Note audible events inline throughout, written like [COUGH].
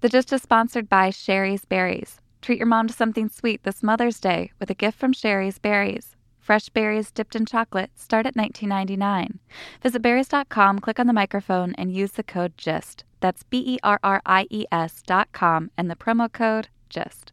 The Gist is sponsored by Shari's Berries. Treat your mom to something sweet this Mother's Day with a gift from Shari's Berries. Fresh berries dipped in chocolate start at $19.99. Visit berries.com, click on the microphone, and use the code GIST. That's B E R R I E S dot com and the promo code GIST.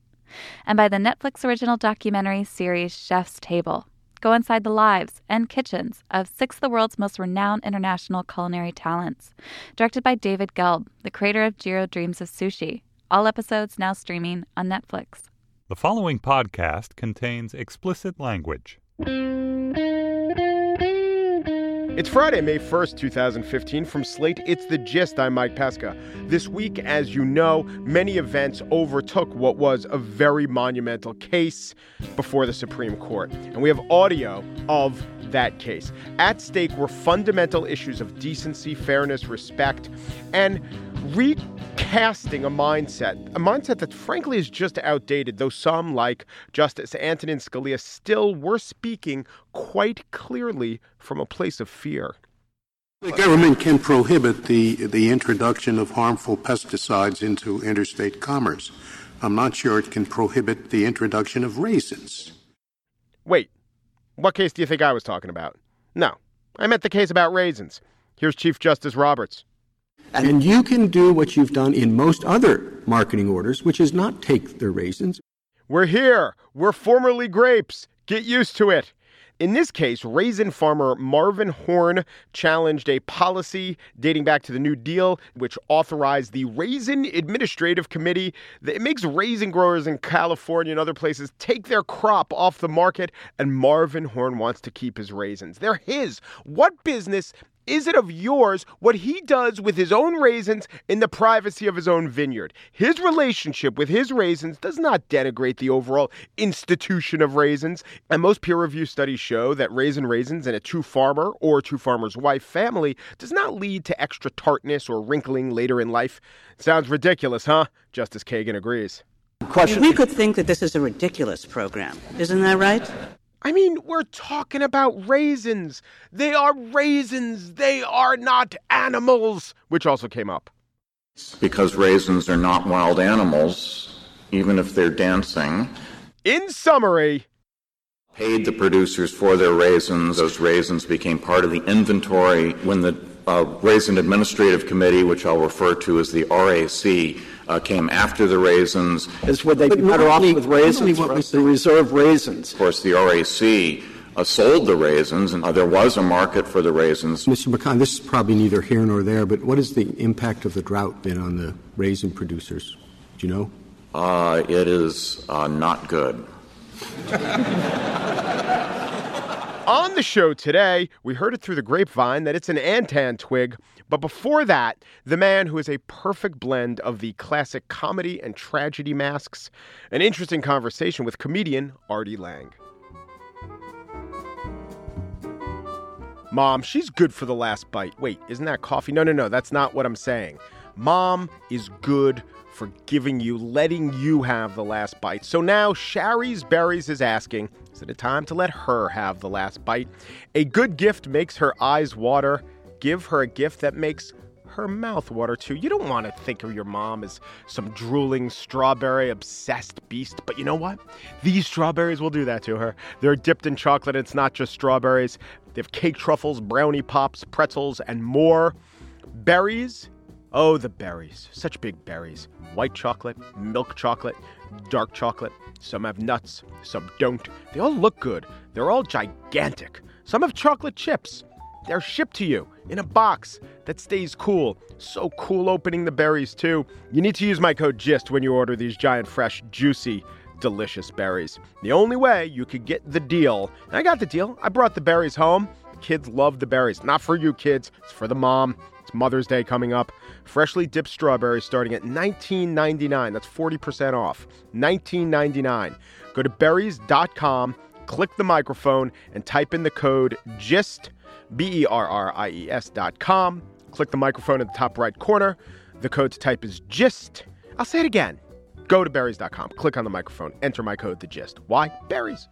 And by the Netflix original documentary series Chef's Table. Go inside the lives and kitchens of six of the world's most renowned international culinary talents. Directed by David Gelb, the creator of Jiro Dreams of Sushi. All episodes now streaming on Netflix. The following podcast contains explicit language. It's Friday, May 1st, 2015. From Slate, it's The Gist. I'm Mike Pesca. This week, as you know, many events overtook what was a very monumental case before the Supreme Court. And we have audio of that case. At stake were fundamental issues of decency, fairness, respect, and recasting a mindset, a mindset that frankly is just outdated, though some, like Justice Antonin Scalia, still were speaking quite clearly from a place of fear. The government can prohibit the, the introduction of harmful pesticides into interstate commerce. I'm not sure it can prohibit the introduction of raisins. Wait, what case do you think I was talking about? No, I meant the case about raisins. Here's Chief Justice Roberts. And you can do what you've done in most other marketing orders, which is not take the raisins. We're here. We're formerly grapes. Get used to it. In this case, raisin farmer Marvin Horne challenged a policy dating back to the New Deal, which authorized the Raisin Administrative Committee. It makes raisin growers in California and other places take their crop off the market, and Marvin Horne wants to keep his raisins. They're his. What business is it of yours what he does with his own raisins in the privacy of his own vineyard? His relationship with his raisins does not denigrate the overall institution of raisins. And most peer reviewed studies show that raisin raisins in a two farmer or two farmer's wife family does not lead to extra tartness or wrinkling later in life. Sounds ridiculous, huh? Justice Kagan agrees. Question. We could think that this is a ridiculous program. Isn't that right? I mean, we're talking about raisins. They are raisins. They are not animals, which also came up. Because raisins are not wild animals, even if they're dancing. In summary, paid the producers for their raisins. Those raisins became part of the inventory when the uh, Raisin Administrative Committee, which I'll refer to as the RAC, uh, came after the raisins. Is would they be better off with raisins? What was the reserve raisins? Of course, the RAC uh, sold the raisins, and uh, there was a market for the raisins. Mr. McConn, this is probably neither here nor there, but what has the impact of the drought been on the raisin producers? Do you know? Uh, it is uh, not good. On the show today, we heard it through the grapevine that it's an Antentwig. But before that, the man who is a perfect blend of the classic comedy and tragedy masks, an interesting conversation with comedian Artie Lange. Mom, she's good for the last bite. Wait, isn't that coffee? No, no, no, that's not what I'm saying. Mom is good for giving you, letting you have the last bite. So now Shari's Berries is asking, is it a time to let her have the last bite? A good gift makes her eyes water. Give her a gift that makes her mouth water too. You don't want to think of your mom as some drooling, strawberry obsessed beast, but you know what? These strawberries will do that to her. They're dipped in chocolate. It's not just strawberries, they have cake truffles, brownie pops, pretzels, and more. Berries Oh, the berries. Such big berries. White chocolate, milk chocolate, dark chocolate. Some have nuts, some don't. They all look good. They're all gigantic. Some have chocolate chips. They're shipped to you in a box that stays cool. So cool opening the berries, too. You need to use my code GIST when you order these giant, fresh, juicy, delicious berries. The only way you could get the deal, and I got the deal, I brought the berries home. Kids love the berries. Not for you kids, it's for the mom. It's Mother's Day coming up. Freshly dipped strawberries starting at $19.99. That's 40% off. $19.99. Go to berries.com, click the microphone, and type in the code GIST, B E R R I E S dot com. Click the microphone in the top right corner. The code to type is GIST. I'll say it again. Go to berries.com, click on the microphone, enter my code, the GIST. Why? Berries.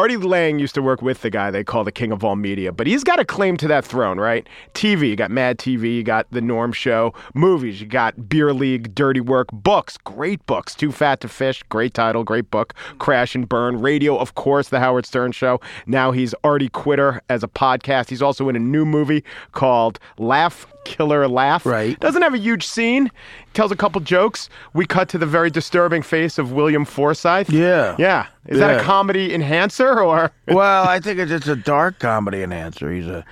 Artie Lange used to work with the guy they call the king of all media, but he's got a claim to that throne, right? TV, you got Mad TV, you got The Norm Show, movies, you got Beer League, Dirty Work, books, great books, Too Fat to Fish, great title, great book, Crash and Burn, radio, of course, The Howard Stern Show. Now he's Artie Quitter as a podcast. He's also in a new movie called Laugh killer laugh. Right. Doesn't have a huge scene. Tells a couple jokes. We cut to the very disturbing face of William Forsythe. Yeah. Yeah. Is that a comedy enhancer or? [LAUGHS] well, I think it's, it's a dark comedy enhancer. He's a,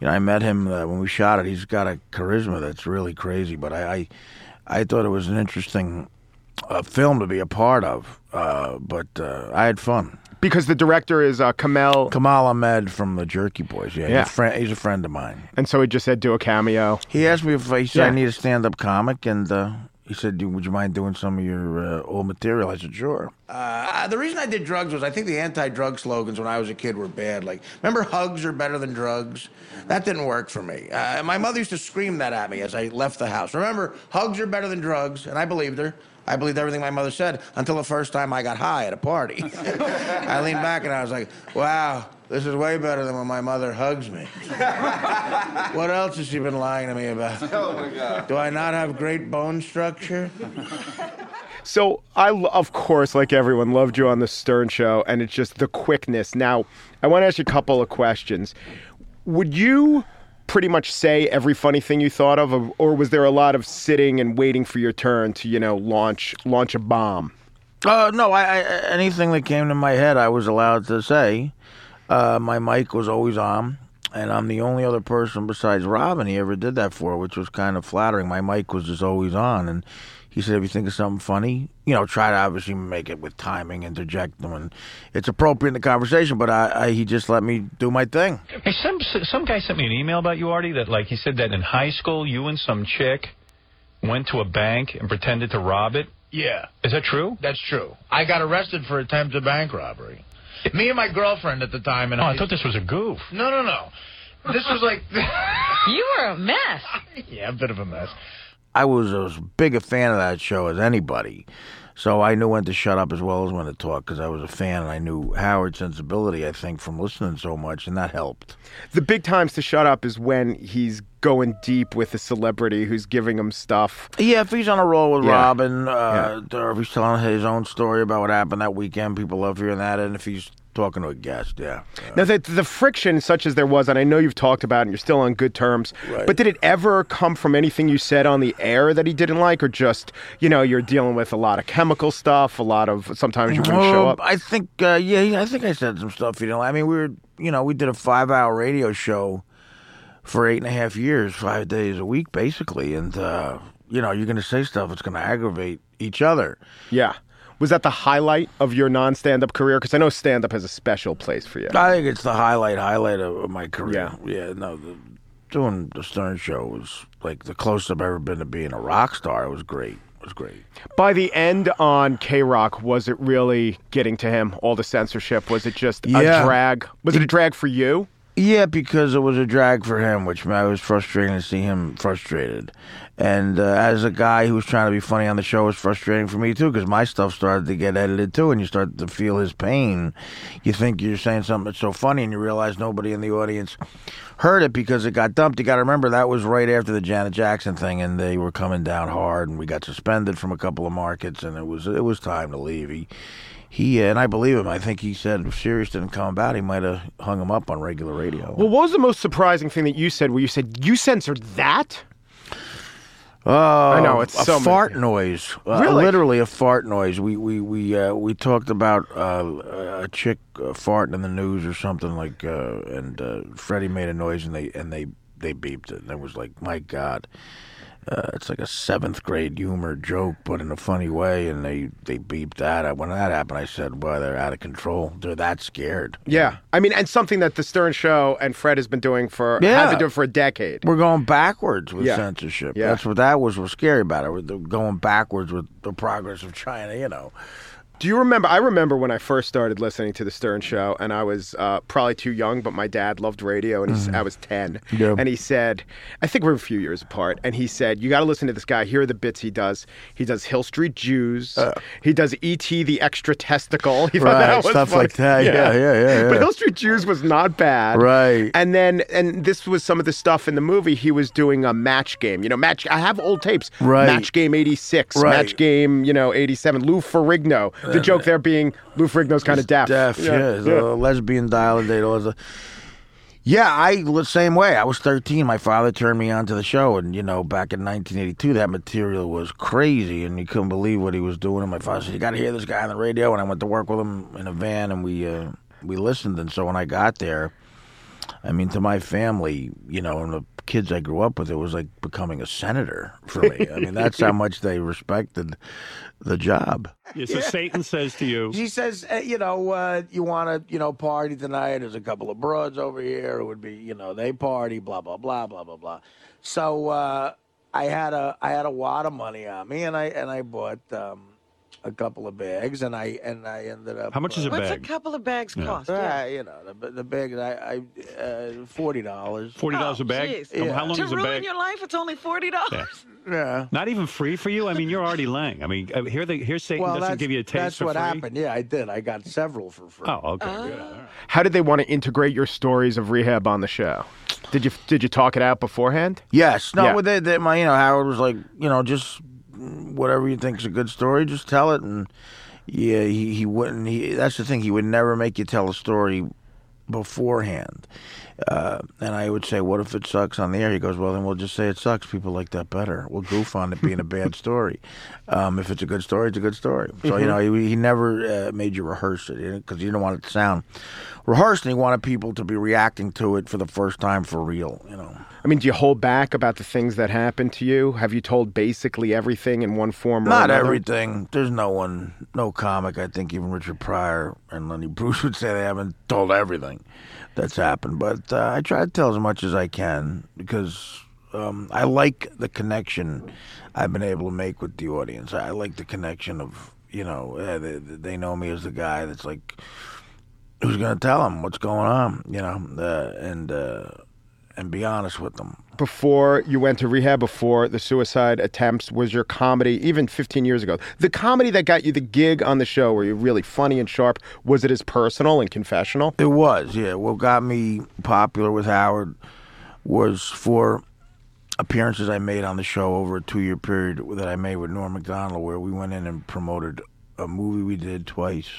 you know, I met him uh, when we shot it. He's got a charisma that's really crazy. But I, I, I thought it was an interesting uh, film to be a part of. Uh, but uh, I had fun. Because the director is uh, Kamel, Kamal Ahmed from the Jerky Boys. Yeah, Yeah. He's, a friend, he's a friend of mine. and so he just said do a cameo. He asked me if he said Yeah. I need a stand-up comic, and uh, he said, "Would you mind doing some of your uh, old material?" I said, "Sure." Uh, the reason I did drugs was I think the anti-drug slogans when I was a kid were bad. Like, remember, hugs are better than drugs. That didn't work for me. Uh, my mother used to scream that at me as I left the house. Remember, hugs are better than drugs, and I believed her. I believed everything my mother said until the first time I got high at a party. [LAUGHS] I leaned back and I was like, "Wow, this is way better than when my mother hugs me." [LAUGHS] what else has she been lying to me about? Oh my God! Do I not have great bone structure? So I, of course, like everyone, loved you on the Stern Show, and it's just the quickness. Now, I want to ask you a couple of questions. Would you pretty much say every funny thing you thought of, or- or was there a lot of sitting and waiting for your turn to, you know, launch launch a bomb? Uh, no, I, I anything that came to my head, I was allowed to say. Uh, my mic was always on, and I'm the only other person besides Robin he ever did that for, which was kind of flattering. My mic was just always on, and he said, "If you think of something funny, you know, try to obviously make it with timing, interject them, and it's appropriate in the conversation." But I, I he just let me do my thing. Hey, some some guy sent me an email about you, Artie. That like he said that in high school, you and some chick went to a bank and pretended to rob it. Yeah. Is that true? That's true. I got arrested for attempted bank robbery. Me and my girlfriend at the time, and Oh, I thought this was a goof. No, no, no. This was like. [LAUGHS] You were a mess. yeah, a bit of a mess. I was as big a fan of that show as anybody. So I knew when to shut up as well as when to talk because I was a fan and I knew Howard's sensibility, I think, from listening so much, and that helped. The big times to shut up is when he's going deep with a celebrity who's giving him stuff. Yeah, if he's on a roll with Yeah. Robin, uh, or if he's telling his own story about what happened that weekend, people love hearing that. And if he's talking to a guest, yeah. Now, the, the friction, such as there was, and I know you've talked about, it and you're still on good terms, Right. but did it ever come from anything you said on the air that he didn't like, or just, you know, you're dealing with a lot of chemical stuff, a lot of sometimes you wouldn't show up? I think, uh, yeah, I think I said some stuff. You know, I mean, we were, you know, we did a five-hour radio show for eight and a half years, five days a week, basically, and uh, you know, you're going to say stuff that's going to aggravate each other. Yeah. Was that the highlight of your non stand up career? Because I know stand up has a special place for you. I think it's the highlight, highlight of, my career. Yeah, yeah no, the, doing the Stern Show was like the closest I've ever been to being a rock star. It was great. It was great. By the end on K Rock, was it really getting to him? All the censorship? Was it just Yeah. a drag? Was it a drag for you? Yeah, because it was a drag for him, which I was frustrating to see him frustrated. And uh, as a guy who was trying to be funny on the show, it was frustrating for me too, because my stuff started to get edited too, and you start to feel his pain. You think you're saying something that's so funny, and you realize nobody in the audience heard it because it got dumped. You got to remember that was right after the Janet Jackson thing, and they were coming down hard, and we got suspended from a couple of markets, and it was it was time to leave. He he and I believe him. I think he said if Sirius didn't come about, he might have hung him up on regular radio. Well, what was the most surprising thing that you said where you said, you censored that? Oh, I know, it's a so many- fart noise. Uh, Really? literally a fart noise. We we we uh, we talked about uh, a chick uh, farting in the news or something like, uh, and uh, Freddie made a noise and they and they they beeped it and it was like, my God. Uh, it's like a seventh grade humor joke, but in a funny way, and they they beeped that. When that happened, I said, "Boy, they're out of control. They're that scared." Yeah, I mean, and something that the Stern Show and Fred has been doing for Yeah. have been doing for a decade. We're going backwards with Yeah. censorship. Yeah. That's what that was. Was scary about it. We're going backwards with the progress of China. You know. Do you remember? I remember when I first started listening to the Stern Show, and I was uh, probably too young, but my dad loved radio, and he's, I was ten. Yeah. and he said, I think we're a few years apart, and he said, "You got to listen to this guy. Here are the bits he does. He does Hill Street Jews. he does E.T. the Extra Testicle. [LAUGHS] He thought Uh. Right, that was stuff funny. like that. Yeah, yeah, yeah, But yeah. Hill Street Jews was not bad, Right. And then, and this was some of the stuff in the movie. He was doing a match game. You know, match. I have old tapes. Right. Match game '86. Right. Match game. You know, '87. Lou Ferrigno. The joke there being Lou Ferrigno's kind of deaf. Deaf, yeah. The Lesbian Dial-a-Date. all the- Yeah, I the same way. I was 13. My father turned me on to the show, and you know, back in 1982, that material was crazy, and you couldn't believe what he was doing. And my father said, "You got to hear this guy on the radio." And I went to work with him in a van, and we uh, we listened. And so when I got there, I mean, to my family, you know, and the kids I grew up with, it was like becoming a senator for me. I mean, that's how [LAUGHS] much they respected the job. Yeah, so Satan says to you, She says, uh, you know, uh, you want to, you know, party tonight. There's a couple of broads over here. It would be, you know, they party, blah blah blah blah blah blah. So uh, I had a I had a wad of money on me, and I and I bought um, a couple of bags, and I and I ended up. How much is a uh, What's a couple of bags Yeah. cost? Uh, you know, the the bags. I, I uh, forty dollars. forty dollars a bag. Jeez. How- How long to is a ruin bag? your life, it's only forty dollars. Yeah. Not even free for you. I mean, you're already laying. I mean, uh, here they here Satan Well, doesn't give you a taste that's for what free. happened. Yeah, I did. I got several for free. Oh, okay. good. All right. How did they want to integrate your stories of rehab on the show? Did you did you talk it out beforehand? Yes. No, Yeah. but they, they, my, you know, Howard was like, you know, just whatever you think is a good story, just tell it. And yeah, he, he wouldn't. He that's the thing. He would never make you tell a story beforehand. Uh, and I would say, "What if it sucks on the air?" He goes, "Well, then we'll just say it sucks. People like that better. We'll goof on it being a bad [LAUGHS] story. Um, if it's a good story, it's a good story." So you know, he, he never uh, made you rehearse it because you didn't want it to sound rehearsed, and he wanted people to be reacting to it for the first time for real. You know. I mean, do you hold back about the things that happened to you? Have you told basically everything in one form or another? Not another? everything. There's no one, no comic. I think even Richard Pryor and Lenny [LAUGHS] Bruce would say they haven't told everything that's happened. But uh, I try to tell as much as I can because um, I like the connection I've been able to make with the audience. I like the connection of you know uh, they, they know me as the guy that's like who's going to tell them what's going on, you know, uh, and uh, and be honest with them. Before you went to rehab, before the suicide attempts, was your comedy, even 15 years ago, the comedy that got you the gig on the show, were you're really funny and sharp? Was it as personal and confessional? It was, yeah. What got me popular with Howard was for appearances I made on the show over a two year period that I made with Norm MacDonald, where we went in and promoted a movie we did twice.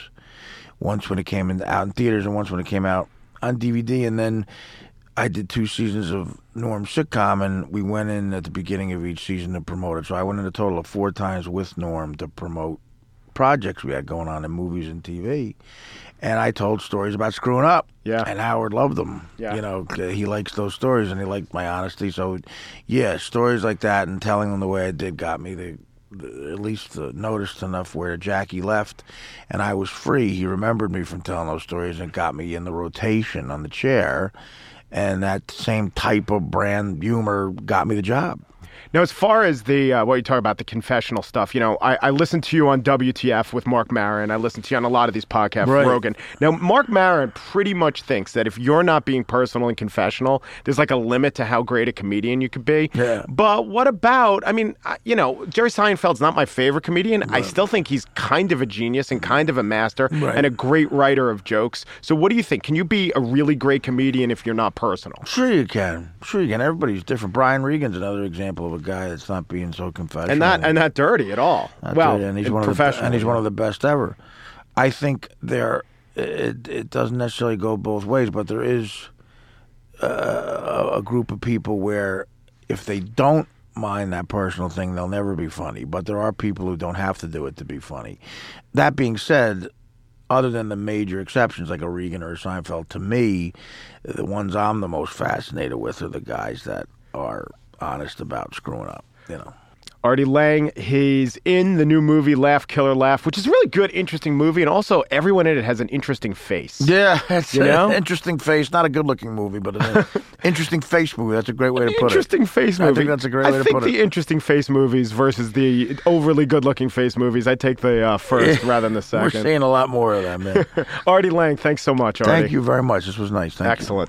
Once when it came in, out in theaters, and once when it came out on DVD. And then I did two seasons of Norm's sitcom, and we went in at the beginning of each season to promote it. So I went in a total of four times with Norm to promote projects we had going on in movies and TV. And I told stories about screwing up. Yeah. And Howard loved them. Yeah. You know, he likes those stories and he liked my honesty. So, yeah, stories like that and telling them the way I did got me the, at least noticed enough where Jackie left and I was free. He remembered me from telling those stories and got me in the rotation on the chair. And that same type of brand humor got me the job. Now, as far as the uh, what you talk about the confessional stuff, you know, I, I listened to you on WTF with Marc Maron. I listened to you on a lot of these podcasts, Right. Rogan. Now, Marc Maron pretty much thinks that if you're not being personal and confessional, there's like a limit to how great a comedian you could be. Yeah. But what about? I mean, I- you know, Jerry Seinfeld's not my favorite comedian. I still think he's kind of a genius and kind of a master Right. and a great writer of jokes. So, what do you think? Can you be a really great comedian if you're not personal? Sure you can. Sure you can. Everybody's different. Brian Regan's another example of a guy that's not being so confessional. And not and not dirty at all. Not well, dirty, and he's and one of the and he's one of the best ever. I think there it it doesn't necessarily go both ways, but there is uh, a group of people where if they don't mind that personal thing, they'll never be funny. But there are people who don't have to do it to be funny. That being said, other than the major exceptions like a Regan or a Seinfeld, to me, the ones I'm the most fascinated with are the guys that are honest about screwing up. you know. Artie Lange, he's in the new movie Laugh Killer Laugh, which is a really good, interesting movie, and also everyone in it has an interesting face. Yeah, [LAUGHS] it's You know? an interesting face. Not a good-looking movie, but an [LAUGHS] interesting face movie. That's a great way to put interesting it. Interesting face movie. I think that's a great I way to think put the it. interesting face movies versus the overly good-looking face movies. I take the uh, first Yeah. rather than the [LAUGHS] second. We're seeing a lot more of them. Yeah. Artie Lange, thanks so much. Artie. Thank you very much. This was nice. Thank you.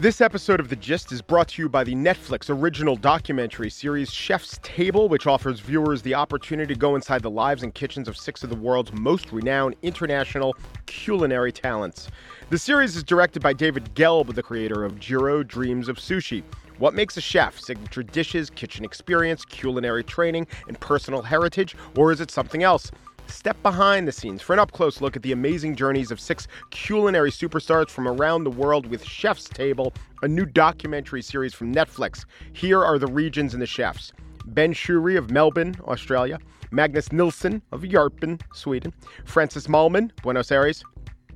This episode of The Gist is brought to you by the Netflix original documentary series Chef's Table, which offers viewers the opportunity to go inside the lives and kitchens of six of the world's most renowned international culinary talents. The series is directed by David Gelb, the creator of Jiro Dreams of Sushi. What makes a chef? Signature dishes, kitchen experience, culinary training, and personal heritage? Or is it something else? Step behind the scenes for an up close look at the amazing journeys of six culinary superstars from around the world with Chef's Table, a new documentary series from Netflix. Here are the regions and the chefs Ben Shewry of Melbourne, Australia, Magnus Nilsson of Järpen, Sweden, Francis Mallmann, Buenos Aires.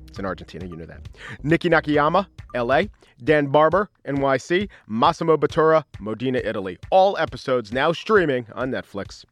It's in Argentina, you know that. Niki Nakayama, LA, Dan Barber, NYC, Massimo Bottura, Modena, Italy. All episodes now streaming on Netflix.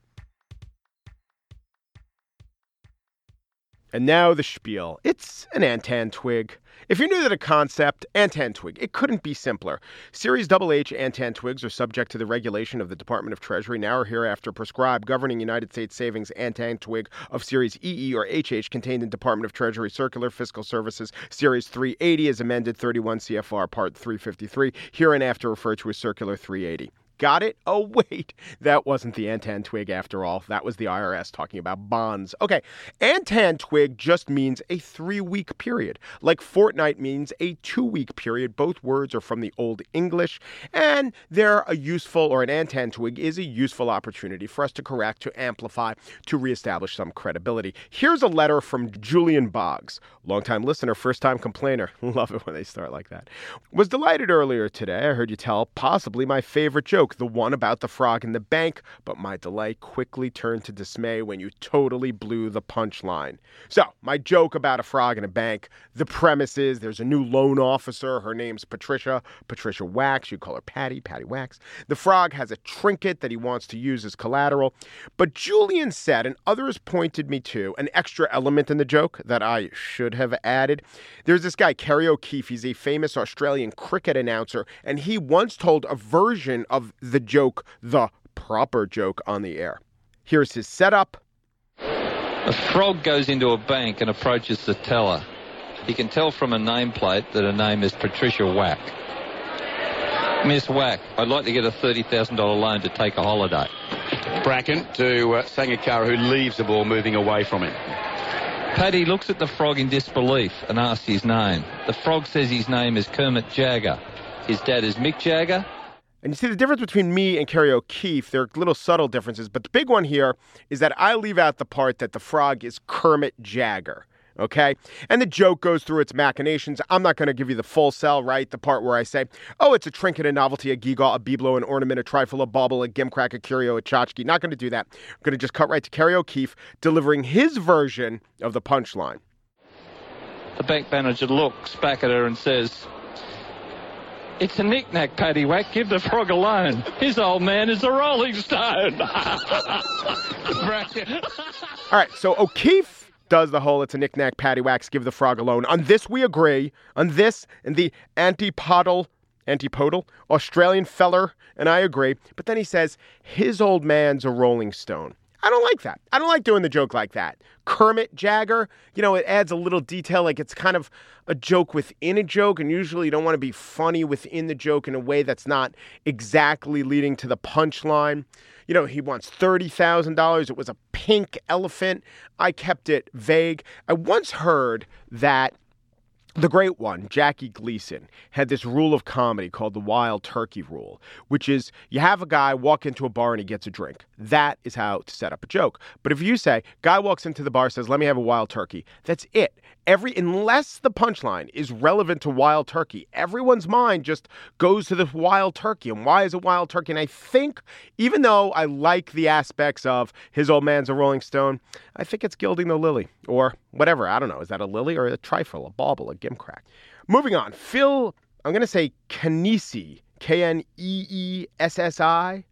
And now the spiel. It's an Antentwig. If you're new to the concept, Antentwig, it couldn't be simpler. Series HH Antentwigs are subject to the regulation of the Department of Treasury, now or hereafter prescribed, governing United States savings Antentwig of Series EE or HH contained in Department of Treasury Circular Fiscal Services Series 380 as amended 31 CFR Part 353, hereinafter referred to as Circular 380. Got it? [LAUGHS] Oh, wait. That wasn't the Antentwig after all. That was the IRS talking about bonds. Okay. Antentwig just means a three week period, like fortnight means a two week period. Both words are from the Old English, and they're a useful, or an Antentwig is a useful opportunity for us to correct, to amplify, to reestablish some credibility. Here's a letter from Julian Boggs, longtime listener, first time complainer. [LAUGHS] Love it when they start like that. Was delighted earlier today. I heard you tell possibly my favorite joke, the one about the frog in the bank, but my delight quickly turned to dismay when you totally blew the punchline. So, my joke about a frog in a bank, the premise is there's a new loan officer. Her name's Patricia, Patricia Wax. You call her Patty, Patty Wax. The frog has a trinket that he wants to use as collateral. But Julian said, and others pointed me to, an extra element in the joke that I should have added. There's this guy, Kerry O'Keeffe. He's a famous Australian cricket announcer, and he once told a version of the joke, the proper joke, on the air. Here's his setup. A frog goes into a bank and approaches the teller. He can tell from a nameplate that her name is Patricia Wack. Miss Wack, I'd like to get a $30,000 loan to take a holiday. Bracken to uh, Sangakkara, who leaves the ball moving away from him. Paddy looks at the frog in disbelief and asks his name. The frog says his name is Kermit Jagger. His dad is Mick Jagger. And you see the difference between me and Kerry O'Keeffe, there are little subtle differences, but the big one here is that I leave out the part that the frog is Kermit Jagger. Okay? And the joke goes through its machinations. I'm not going to give you the full sell, right? The part where I say, oh, it's a trinket, a novelty, a gewgaw, a biblo, an ornament, a trifle, a bauble, a gimcrack, a curio, a tchotchke. Not going to do that. I'm going to just cut right to Kerry O'Keeffe delivering his version of the punchline. The bank manager looks back at her and says, It's a knick-knack, Paddy Wack. Give the frog a loan. His old man is a rolling stone. [LAUGHS] All right, so O'Keeffe does the whole it's a knick-knack, wax, give the frog a loan. On this we agree. On this and the antipodal, antipodal, Australian feller, and I agree. But then he says, his old man's a rolling stone. I don't like that. I don't like doing the joke like that. Kermit Jagger, you know, it adds a little detail, like it's kind of a joke within a joke, and usually you don't want to be funny within the joke in a way that's not exactly leading to the punchline. You know, he wants $30,000. It was a pink elephant. I kept it vague. I once heard that the great one, Jackie Gleason, had this rule of comedy called the wild turkey rule, which is you have a guy walk into a bar and he gets a drink. That is how to set up a joke. But if you say, guy walks into the bar, says, let me have a wild turkey, that's it. Every, unless the punchline is relevant to wild turkey, everyone's mind just goes to the wild turkey. And why is it wild turkey? And I think, even though I like the aspects of his old man's a rolling stone, I think it's gilding the lily or whatever. I don't know. Is that a lily or a trifle, a bauble, a gimcrack? Moving on. Phil I'm going to say Knesi, K N E E S S I,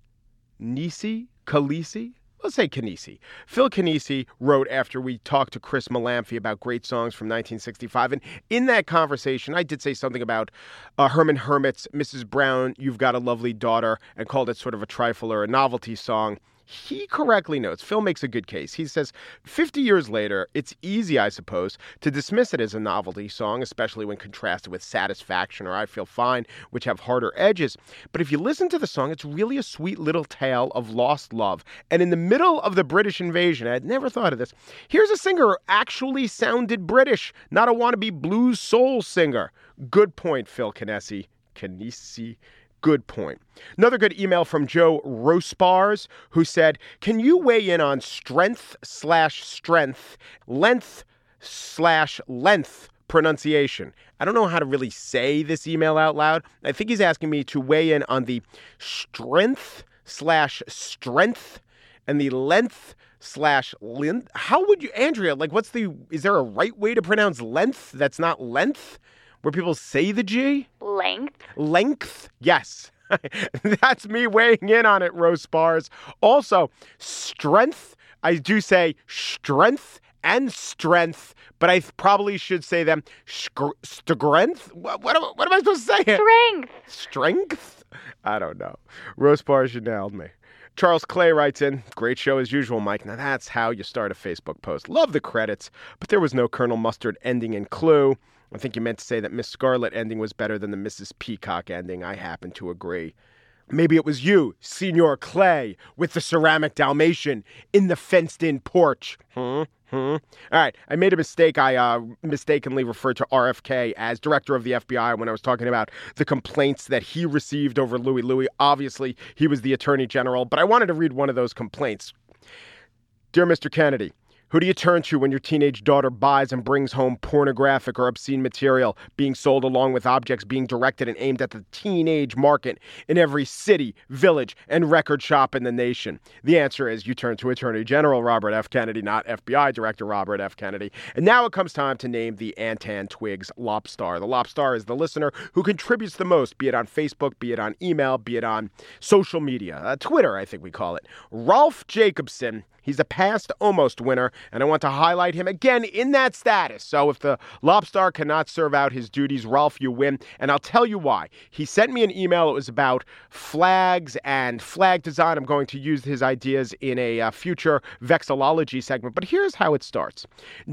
Nisi, Khaleesi. Let's say Knesi. Phil Knesi wrote after we talked to Chris Molanphy about great songs from 1965. And in that conversation, I did say something about uh, Herman Hermit's Mrs. Brown, You've Got a Lovely Daughter, and called it sort of a trifle or a novelty song he correctly notes, Phil makes a good case. He says, 50 years later, it's easy, I suppose, to dismiss it as a novelty song, especially when contrasted with Satisfaction or I Feel Fine, which have harder edges. But if you listen to the song, it's really a sweet little tale of lost love. And in the middle of the British invasion, I had never thought of this, here's a singer who actually sounded British, not a wannabe blues soul singer. Good point, Phil Knesi. Knesi. Good point. Another good email from Joe Rospars, who said, Can you weigh in on strength slash strength, length slash length pronunciation? I don't know how to really say this email out loud. I think he's asking me to weigh in on the strength slash strength and the length slash length. How would you, Andrea, like, what's the, is there a right way to pronounce length that's not length? Where people say the G? Length. Length, yes. [LAUGHS] That's me weighing in on it, Rospars. Also, strength, I do say strength and strength, but I probably should say them strength. What, what, am, what am I supposed to say? Strength. Strength? I don't know. Rospars, you nailed me. Charles Clay writes in, Great show as usual, Mike. Now that's how you start a Facebook post. Love the credits, but there was no Colonel Mustard ending in Clue. I think you meant to say that Miss Scarlet ending was better than the Mrs. Peacock ending. I happen to agree. Maybe it was you, Senor Clay, with the ceramic Dalmatian in the fenced in porch. Hmm? Hmm? All right, I made a mistake. I uh, mistakenly referred to RFK as director of the FBI when I was talking about the complaints that he received over Louis Louis. Obviously, he was the attorney general, but I wanted to read one of those complaints. Dear Mr. Kennedy, who do you turn to when your teenage daughter buys and brings home pornographic or obscene material being sold along with objects being directed and aimed at the teenage market in every city, village, and record shop in the nation? The answer is you turn to Attorney General Robert F. Kennedy, not FBI Director Robert F. Kennedy. And now it comes time to name the Antentwig's Lobstar. The Lobstar is the listener who contributes the most, be it on Facebook, be it on email, be it on social media, uh, Twitter, I think we call it. Ralph Jacobson He's a past almost winner, and I want to highlight him again in that status. So if the Lobstar cannot serve out his duties, Ralph, you win. And I'll tell you why. He sent me an email. It was about flags and flag design. I'm going to use his ideas in a uh, future vexillology segment. But here's how it starts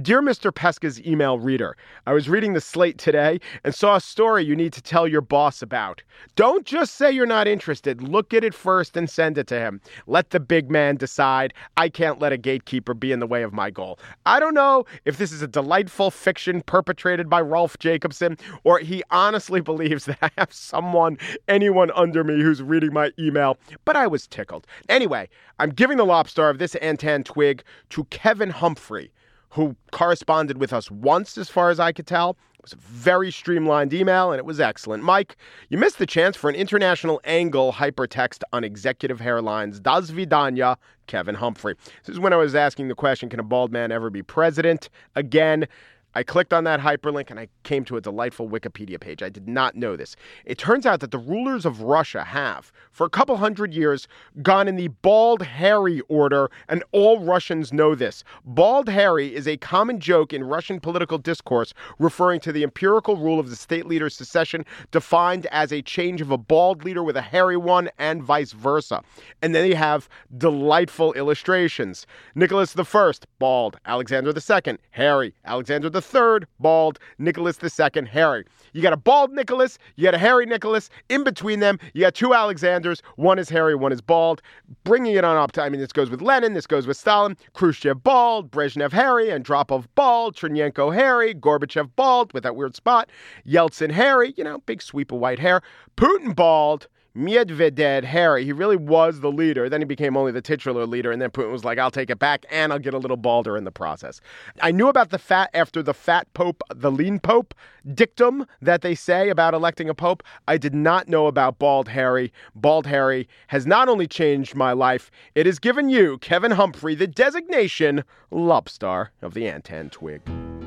Dear Mr. Pesca's email reader, I was reading the slate today and saw a story you need to tell your boss about. Don't just say you're not interested. Look at it first and send it to him. Let the big man decide. I can't let a gatekeeper be in the way of my goal. I don't know if this is a delightful fiction perpetrated by Rolf Jacobson or he honestly [LAUGHS] believes that I have someone, anyone under me who's reading my email, but I was tickled. Anyway, I'm giving the Lobstar of this Antentwig to Kevin Humphrey, who corresponded with us once, as far as I could tell. It was a very streamlined email and it was excellent. Mike, you missed the chance for an international angle hypertext on executive hairlines. Das Vidanya, Kevin Humphrey. This is when I was asking the question Can a bald man ever be president? Again, I clicked on that hyperlink and I came to a delightful Wikipedia page. I did not know this. It turns out that the rulers of Russia have, for a couple hundred years, gone in the bald Harry order, and all Russians know this. Bald Harry is a common joke in Russian political discourse referring to the empirical rule of the state leader's succession, defined as a change of a bald leader with a hairy one, and vice versa. And then you have delightful illustrations. Nicholas I, bald. Alexander II, hairy. Alexander the third, bald, Nicholas II, hairy. You got a bald Nicholas, you got a hairy Nicholas. In between them, you got two Alexanders. One is hairy, one is bald. Bringing it on up to, I mean, this goes with Lenin, this goes with Stalin. Khrushchev bald, Brezhnev hairy, Andropov bald, Chernenko hairy, Gorbachev bald with that weird spot, Yeltsin hairy, you know, big sweep of white hair, Putin bald. Medvedev, hairy, he really was the leader. Then he became only the titular leader, and then Putin was like, I'll take it back, and I'll get a little balder in the process. I knew about the fat after the fat pope, the lean pope dictum that they say about electing a pope. I did not know about bald Harry. Bald Harry has not only changed my life, it has given you, Kevin Humphrey, the designation Lobstar of the Antentwig.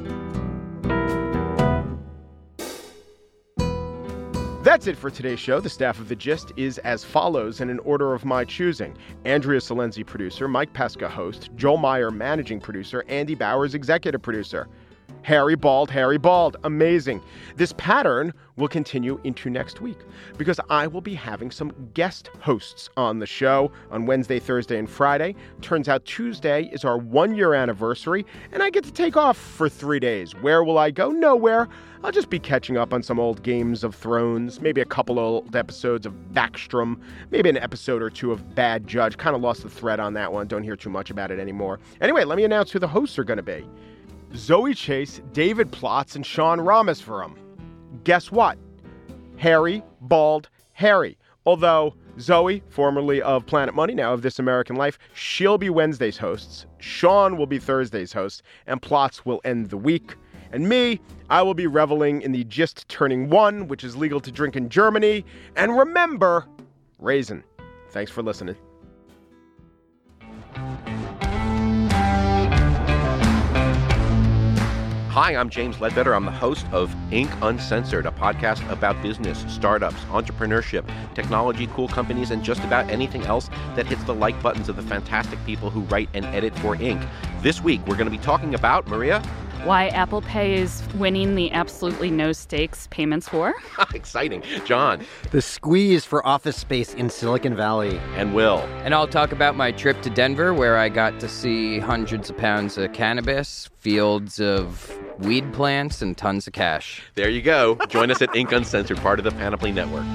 That's it for today's show. The staff of The Gist is as follows in an order of my choosing Andrea Silenzi, producer, Mike Pesca, host, Joel Meyer, managing producer, Andy Bowers, executive producer. Harry Bald, Harry Bald. Amazing. This pattern will continue into next week because I will be having some guest hosts on the show on Wednesday, Thursday, and Friday. Turns out Tuesday is our one year anniversary, and I get to take off for three days. Where will I go? Nowhere. I'll just be catching up on some old Games of Thrones, maybe a couple old episodes of Backstrom, maybe an episode or two of Bad Judge. Kind of lost the thread on that one. Don't hear too much about it anymore. Anyway, let me announce who the hosts are going to be. Zoe Chase, David Plotz, and Sean Rameswaram. Guess what? Harry, bald Harry. Although Zoe, formerly of Planet Money, now of This American Life, she'll be Wednesday's hosts. Sean will be Thursday's host, and Plotz will end the week. And me, I will be reveling in the Gist Turning One, which is legal to drink in Germany. And remember, Raisin. Thanks for listening. Hi, I'm James Ledbetter. I'm the host of Inc. Uncensored, a podcast about business, startups, entrepreneurship, technology, cool companies, and just about anything else that hits the like buttons of the fantastic people who write and edit for Inc. This week, we're going to be talking about, Maria, why Apple Pay is winning the absolutely no stakes payments war. [LAUGHS] Exciting. John. The squeeze for office space in Silicon Valley. And Will. And I'll talk about my trip to Denver where I got to see hundreds of pounds of cannabis, fields of weed plants, and tons of cash. There you go. Join us at Inc. Uncensored, part of the Panoply Network.